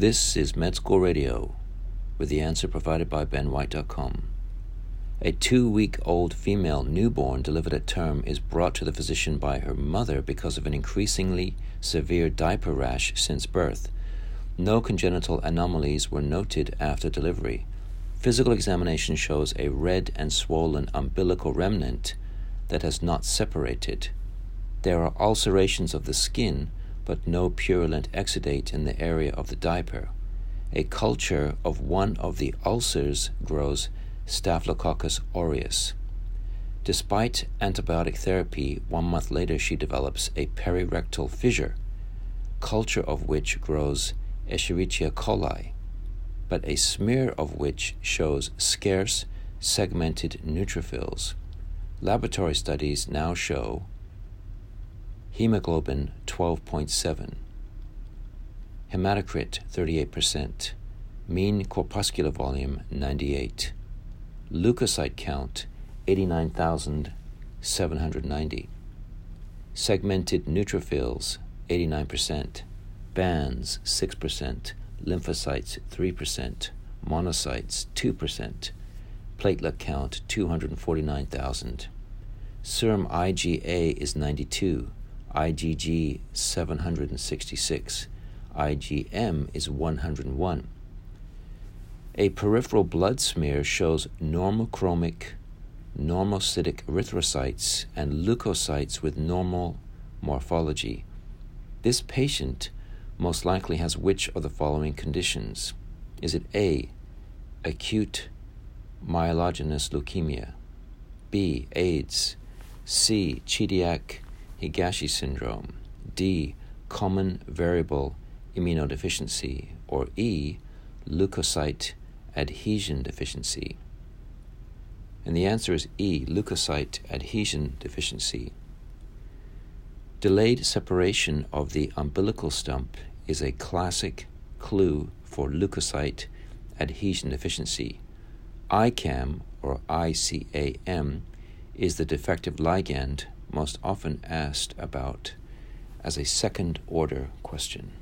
This is Med School Radio, with the answer provided by BenWhite.com. A two week old female newborn delivered at term is brought to the physician by her mother because of an increasingly severe diaper rash since birth. No congenital anomalies were noted after delivery. Physical examination shows a red and swollen umbilical remnant that has not separated. There are ulcerations of the skin, but no purulent exudate in the area of the diaper. A culture of one of the ulcers grows Staphylococcus aureus. Despite antibiotic therapy, one month later she develops a perirectal fissure, culture of which grows Escherichia coli, but a smear of which shows scarce segmented neutrophils. Laboratory studies now show hemoglobin 12.7, hematocrit 38%, mean corpuscular volume 98 leukocyte count 89,790, segmented neutrophils 89%, bands 6%, lymphocytes 3%, monocytes 2%, platelet count 249,000. Serum IgA is 92, IgG 766, IgM is 101. A peripheral blood smear shows normochromic, normocytic erythrocytes and leukocytes with normal morphology. This patient most likely has which of the following conditions? Is it A. Acute myelogenous leukemia, B. AIDS, C. Chediak Higashi syndrome, D. Common variable immunodeficiency, or E. Leukocyte adhesion deficiency? And the answer is E, leukocyte adhesion deficiency. Delayed separation of the umbilical stump is a classic clue for leukocyte adhesion deficiency. ICAM, or ICAM, is the defective ligand most often asked about as a second order question.